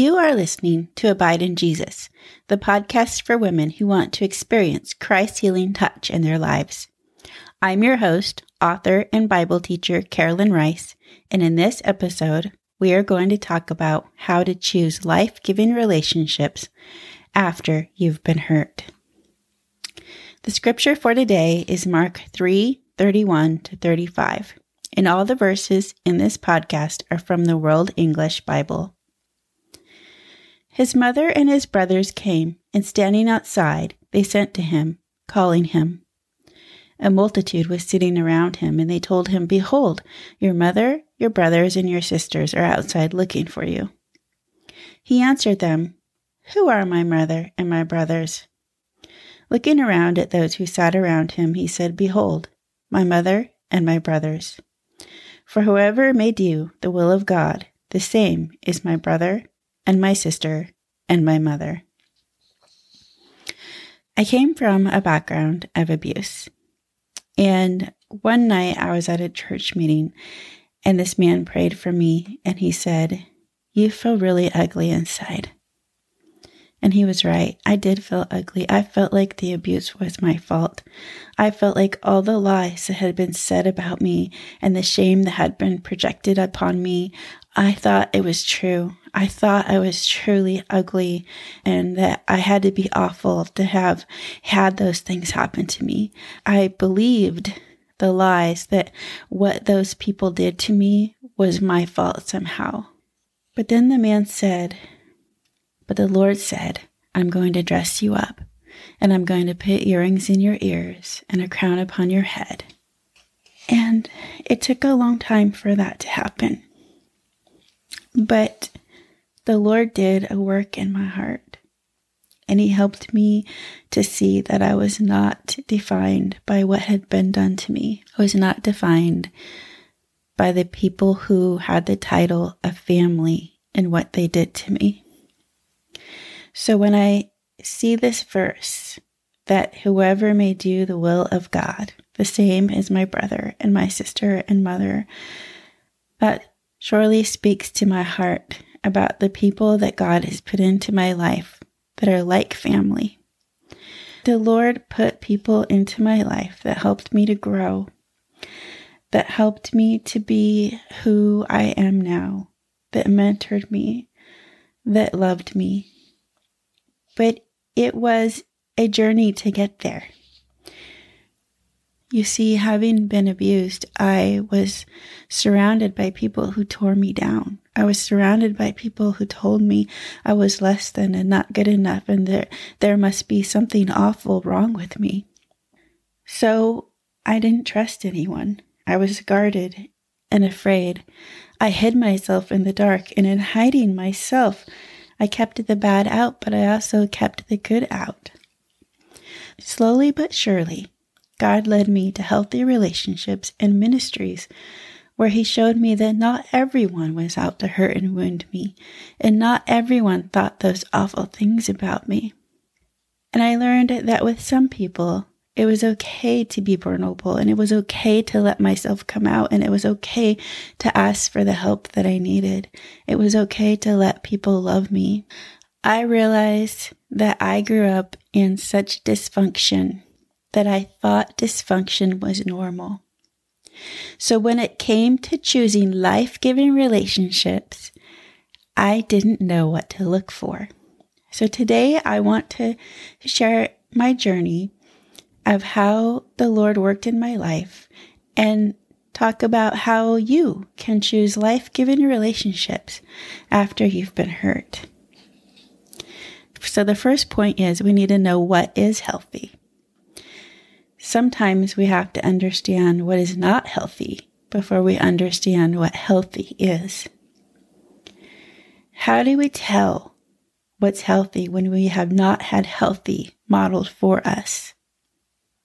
You are listening to Abide in Jesus, the podcast for women who want to experience Christ's healing touch in their lives. I'm your host, author, and Bible teacher, Carolyn Rice, and in this episode, we are going to talk about how to choose life giving relationships after you've been hurt. The scripture for today is Mark 3 31 to 35, and all the verses in this podcast are from the World English Bible. His mother and his brothers came, and standing outside, they sent to him, calling him. A multitude was sitting around him, and they told him, Behold, your mother, your brothers, and your sisters are outside looking for you. He answered them, Who are my mother and my brothers? Looking around at those who sat around him, he said, Behold, my mother and my brothers. For whoever may do the will of God, the same is my brother and my sister and my mother. I came from a background of abuse. And one night I was at a church meeting and this man prayed for me and he said, You feel really ugly inside. And he was right. I did feel ugly. I felt like the abuse was my fault. I felt like all the lies that had been said about me and the shame that had been projected upon me, I thought it was true. I thought I was truly ugly and that I had to be awful to have had those things happen to me. I believed the lies that what those people did to me was my fault somehow. But then the man said, But the Lord said, I'm going to dress you up, and I'm going to put earrings in your ears and a crown upon your head. And it took a long time for that to happen. But the Lord did a work in my heart, and He helped me to see that I was not defined by what had been done to me. I was not defined by the people who had the title of family and what they did to me. So when I see this verse, that whoever may do the will of God, the same as my brother and my sister and mother, that surely speaks to my heart about the people that God has put into my life that are like family. The Lord put people into my life that helped me to grow, that helped me to be who I am now, that mentored me, that loved me. But it was a journey to get there. You see, having been abused, I was surrounded by people who tore me down. I was surrounded by people who told me I was less than and not good enough and there, there must be something awful wrong with me. So I didn't trust anyone. I was guarded and afraid. I hid myself in the dark, and in hiding myself, I kept the bad out, but I also kept the good out. Slowly but surely, God led me to healthy relationships and ministries where He showed me that not everyone was out to hurt and wound me, and not everyone thought those awful things about me. And I learned that with some people, it was okay to be vulnerable and it was okay to let myself come out and it was okay to ask for the help that I needed. It was okay to let people love me. I realized that I grew up in such dysfunction that I thought dysfunction was normal. So when it came to choosing life giving relationships, I didn't know what to look for. So today I want to share my journey of how the Lord worked in my life and talk about how you can choose life giving relationships after you've been hurt. So the first point is we need to know what is healthy. Sometimes we have to understand what is not healthy before we understand what healthy is. How do we tell what's healthy when we have not had healthy modeled for us?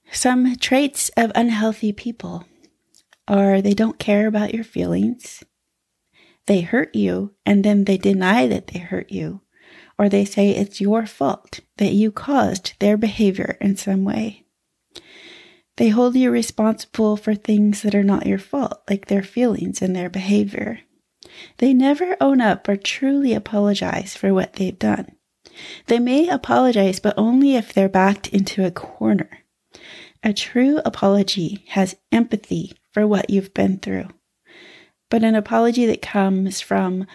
Some traits of unhealthy people are they don't care about your feelings, they hurt you, and then they deny that they hurt you, or they say it's your fault that you caused their behavior in some way. They hold you responsible for things that are not your fault, like their feelings and their behavior. They never own up or truly apologize for what they've done. They may apologize, but only if they're backed into a corner. A true apology has empathy for what you've been through. But an apology that comes from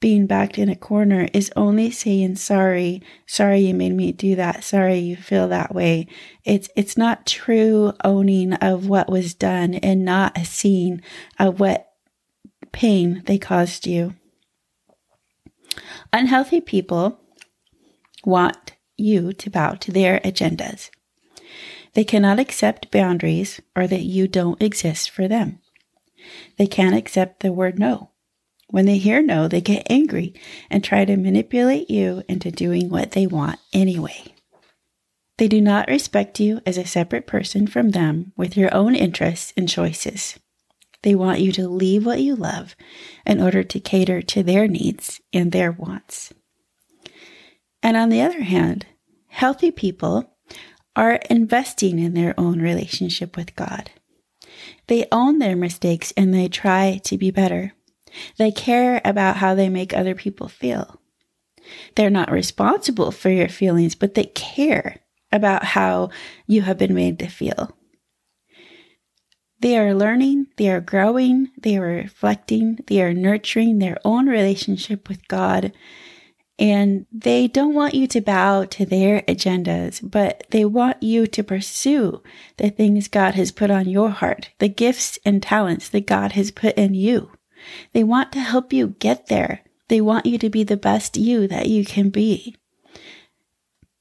being backed in a corner is only saying sorry, sorry you made me do that, sorry you feel that way. It's it's not true owning of what was done and not a scene of what pain they caused you. Unhealthy people want you to bow to their agendas. They cannot accept boundaries or that you don't exist for them. They can't accept the word no. When they hear no, they get angry and try to manipulate you into doing what they want anyway. They do not respect you as a separate person from them with your own interests and choices. They want you to leave what you love in order to cater to their needs and their wants. And on the other hand, healthy people are investing in their own relationship with God. They own their mistakes and they try to be better. They care about how they make other people feel. They're not responsible for your feelings, but they care about how you have been made to feel. They are learning, they are growing, they are reflecting, they are nurturing their own relationship with God. And they don't want you to bow to their agendas, but they want you to pursue the things God has put on your heart, the gifts and talents that God has put in you. They want to help you get there. They want you to be the best you that you can be.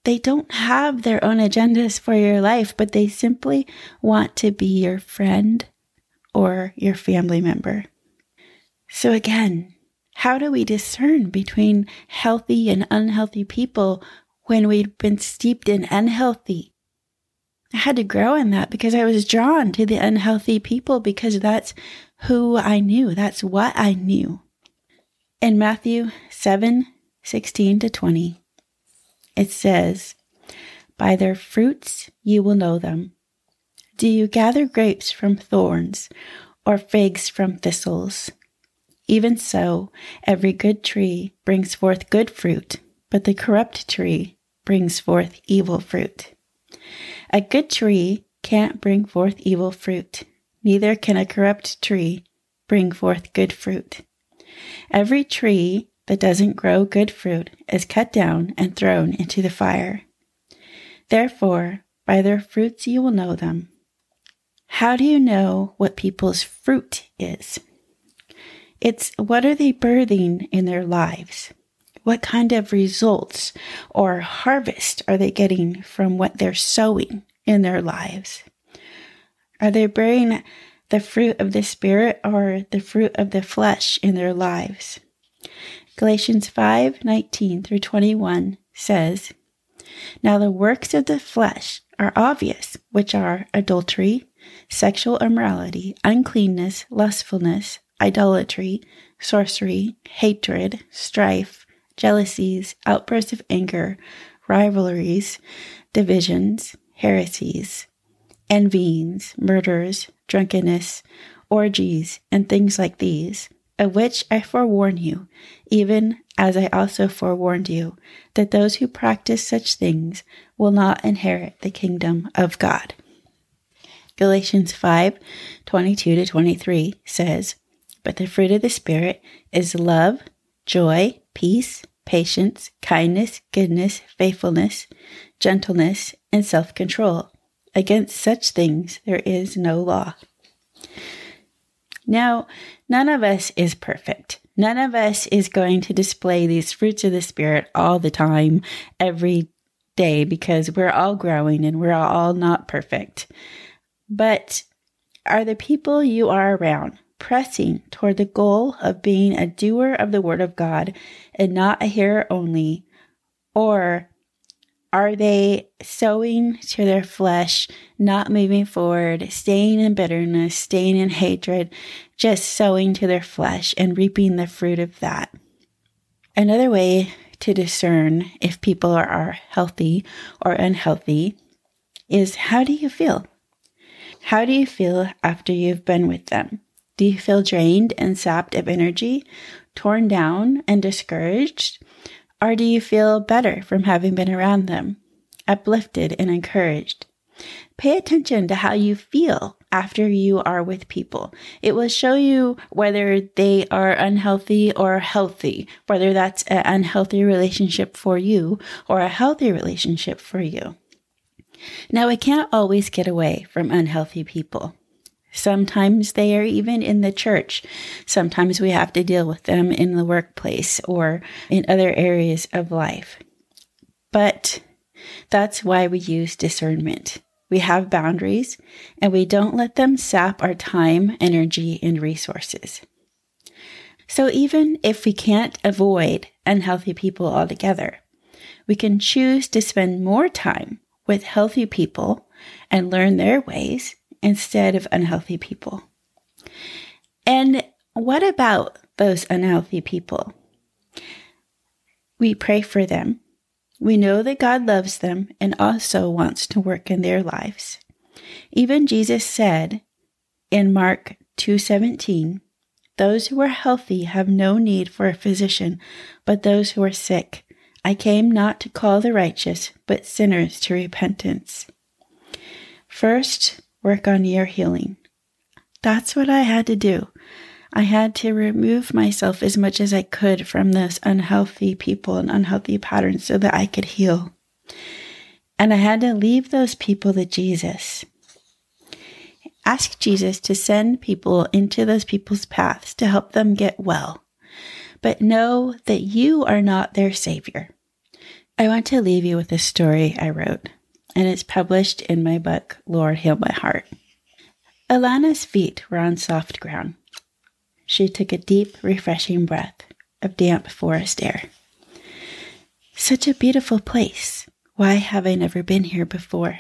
They don't have their own agendas for your life, but they simply want to be your friend or your family member. So again, how do we discern between healthy and unhealthy people when we've been steeped in unhealthy? I had to grow in that because I was drawn to the unhealthy people because that's who I knew. That's what I knew. In Matthew 7 16 to 20, it says, By their fruits you will know them. Do you gather grapes from thorns or figs from thistles? Even so, every good tree brings forth good fruit, but the corrupt tree brings forth evil fruit. A good tree can't bring forth evil fruit neither can a corrupt tree bring forth good fruit. Every tree that doesn't grow good fruit is cut down and thrown into the fire. Therefore, by their fruits you will know them. How do you know what people's fruit is? It's what are they birthing in their lives? What kind of results or harvest are they getting from what they're sowing in their lives? Are they bearing the fruit of the Spirit or the fruit of the flesh in their lives? Galatians 5 19 through 21 says, Now the works of the flesh are obvious, which are adultery, sexual immorality, uncleanness, lustfulness, idolatry, sorcery, hatred, strife, jealousies, outbursts of anger, rivalries, divisions, heresies envyings, murders, drunkenness, orgies, and things like these, of which I forewarn you, even as I also forewarned you, that those who practice such things will not inherit the kingdom of God. Galatians 5 22 to 23 says, But the fruit of the Spirit is love, joy, peace, patience, kindness, goodness, faithfulness, gentleness, and self control. Against such things there is no law. Now, none of us is perfect. None of us is going to display these fruits of the Spirit all the time, every day, because we're all growing and we're all not perfect. But are the people you are around pressing toward the goal of being a doer of the Word of God and not a hearer only? Or are they sowing to their flesh, not moving forward, staying in bitterness, staying in hatred, just sowing to their flesh and reaping the fruit of that? Another way to discern if people are, are healthy or unhealthy is how do you feel? How do you feel after you've been with them? Do you feel drained and sapped of energy, torn down and discouraged? Or do you feel better from having been around them, uplifted and encouraged? Pay attention to how you feel after you are with people. It will show you whether they are unhealthy or healthy, whether that's an unhealthy relationship for you or a healthy relationship for you. Now, we can't always get away from unhealthy people. Sometimes they are even in the church. Sometimes we have to deal with them in the workplace or in other areas of life. But that's why we use discernment. We have boundaries and we don't let them sap our time, energy, and resources. So even if we can't avoid unhealthy people altogether, we can choose to spend more time with healthy people and learn their ways instead of unhealthy people. And what about those unhealthy people? We pray for them. We know that God loves them and also wants to work in their lives. Even Jesus said in Mark 2:17, "Those who are healthy have no need for a physician, but those who are sick. I came not to call the righteous, but sinners to repentance." First, work on your healing. That's what I had to do. I had to remove myself as much as I could from those unhealthy people and unhealthy patterns so that I could heal. And I had to leave those people to Jesus. Ask Jesus to send people into those people's paths to help them get well. But know that you are not their savior. I want to leave you with a story I wrote and it's published in my book, Lord Heal My Heart. Alana's feet were on soft ground. She took a deep, refreshing breath of damp forest air. Such a beautiful place. Why have I never been here before?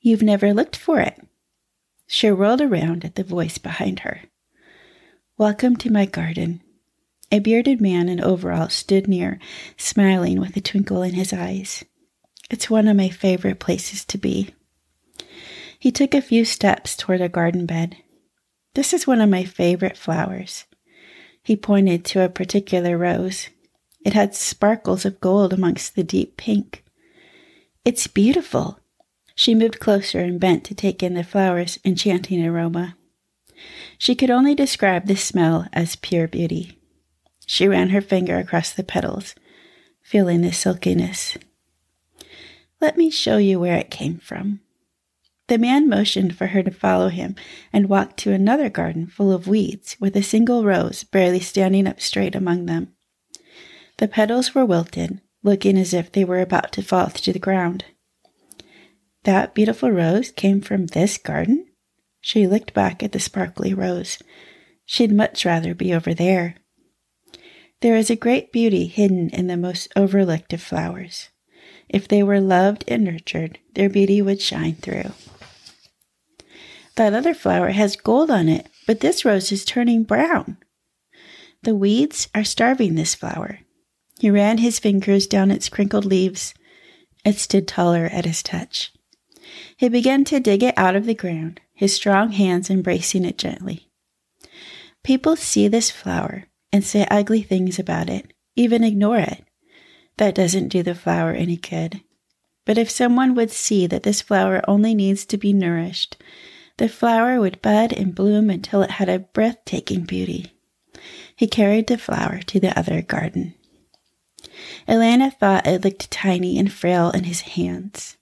You've never looked for it. She whirled around at the voice behind her. Welcome to my garden. A bearded man in overalls stood near, smiling with a twinkle in his eyes. It's one of my favorite places to be. He took a few steps toward a garden bed. This is one of my favorite flowers. He pointed to a particular rose. It had sparkles of gold amongst the deep pink. It's beautiful. She moved closer and bent to take in the flower's enchanting aroma. She could only describe the smell as pure beauty. She ran her finger across the petals, feeling the silkiness. Let me show you where it came from. The man motioned for her to follow him and walked to another garden full of weeds with a single rose barely standing up straight among them. The petals were wilted, looking as if they were about to fall to the ground. That beautiful rose came from this garden? She looked back at the sparkly rose. She'd much rather be over there. There is a great beauty hidden in the most overlooked of flowers. If they were loved and nurtured, their beauty would shine through. That other flower has gold on it, but this rose is turning brown. The weeds are starving this flower. He ran his fingers down its crinkled leaves. It stood taller at his touch. He began to dig it out of the ground, his strong hands embracing it gently. People see this flower and say ugly things about it, even ignore it. That doesn't do the flower any good. But if someone would see that this flower only needs to be nourished, the flower would bud and bloom until it had a breathtaking beauty. He carried the flower to the other garden. Alana thought it looked tiny and frail in his hands.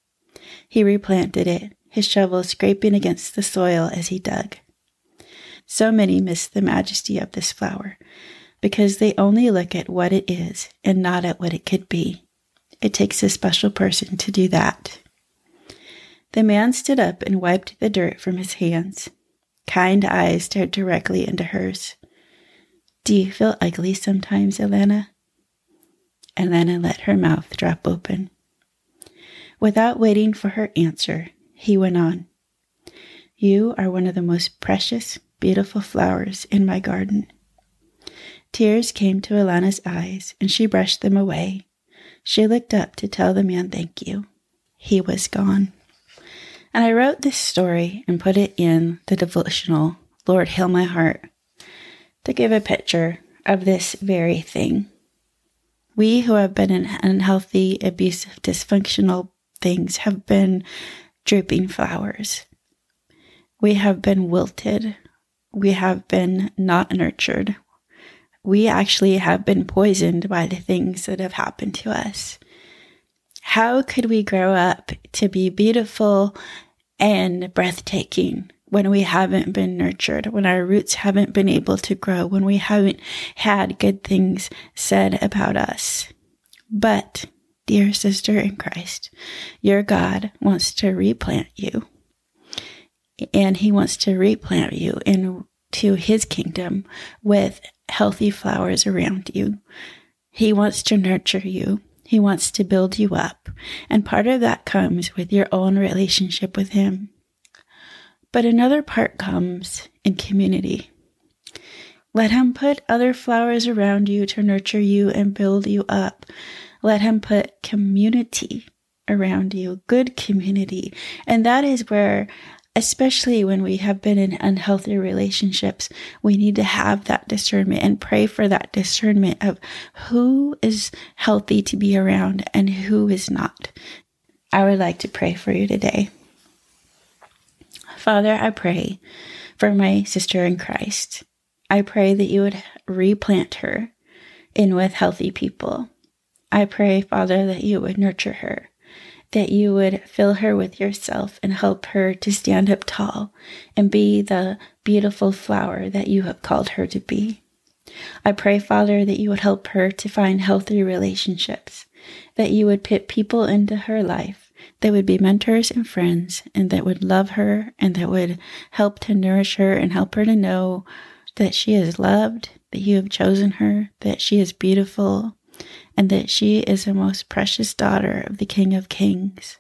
He replanted it, his shovel scraping against the soil as he dug. So many miss the majesty of this flower, because they only look at what it is and not at what it could be. It takes a special person to do that. The man stood up and wiped the dirt from his hands. Kind eyes stared directly into hers. Do you feel ugly sometimes, Alana? Alana let her mouth drop open. Without waiting for her answer, he went on. You are one of the most precious, beautiful flowers in my garden. Tears came to Alana's eyes, and she brushed them away. She looked up to tell the man thank you. He was gone. And I wrote this story and put it in the devotional Lord, heal my heart, to give a picture of this very thing. We who have been in unhealthy, abusive, dysfunctional things have been drooping flowers. We have been wilted. We have been not nurtured. We actually have been poisoned by the things that have happened to us. How could we grow up to be beautiful and breathtaking when we haven't been nurtured, when our roots haven't been able to grow, when we haven't had good things said about us. But, dear sister in Christ, your God wants to replant you. And he wants to replant you into his kingdom with healthy flowers around you. He wants to nurture you. He wants to build you up. And part of that comes with your own relationship with him. But another part comes in community. Let him put other flowers around you to nurture you and build you up. Let him put community around you, good community. And that is where, especially when we have been in unhealthy relationships, we need to have that discernment and pray for that discernment of who is healthy to be around and who is not. I would like to pray for you today. Father, I pray for my sister in Christ. I pray that you would replant her in with healthy people. I pray, Father, that you would nurture her, that you would fill her with yourself and help her to stand up tall and be the beautiful flower that you have called her to be. I pray, Father, that you would help her to find healthy relationships, that you would put people into her life that would be mentors and friends and that would love her and that would help to nourish her and help her to know that she is loved, that you have chosen her, that she is beautiful, and that she is the most precious daughter of the King of Kings.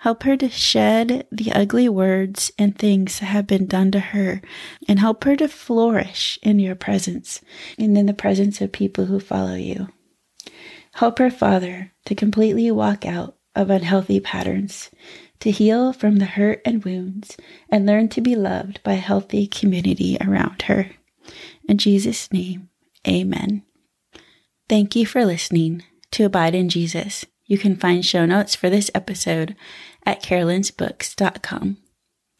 Help her to shed the ugly words and things that have been done to her, and help her to flourish in your presence and in the presence of people who follow you. Help her, Father, to completely walk out of unhealthy patterns, to heal from the hurt and wounds, and learn to be loved by a healthy community around her. In Jesus' name, amen. Thank you for listening to Abide in Jesus. You can find show notes for this episode at carolynsbooks.com.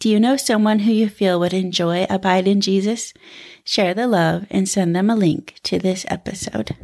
Do you know someone who you feel would enjoy Abide in Jesus? Share the love and send them a link to this episode.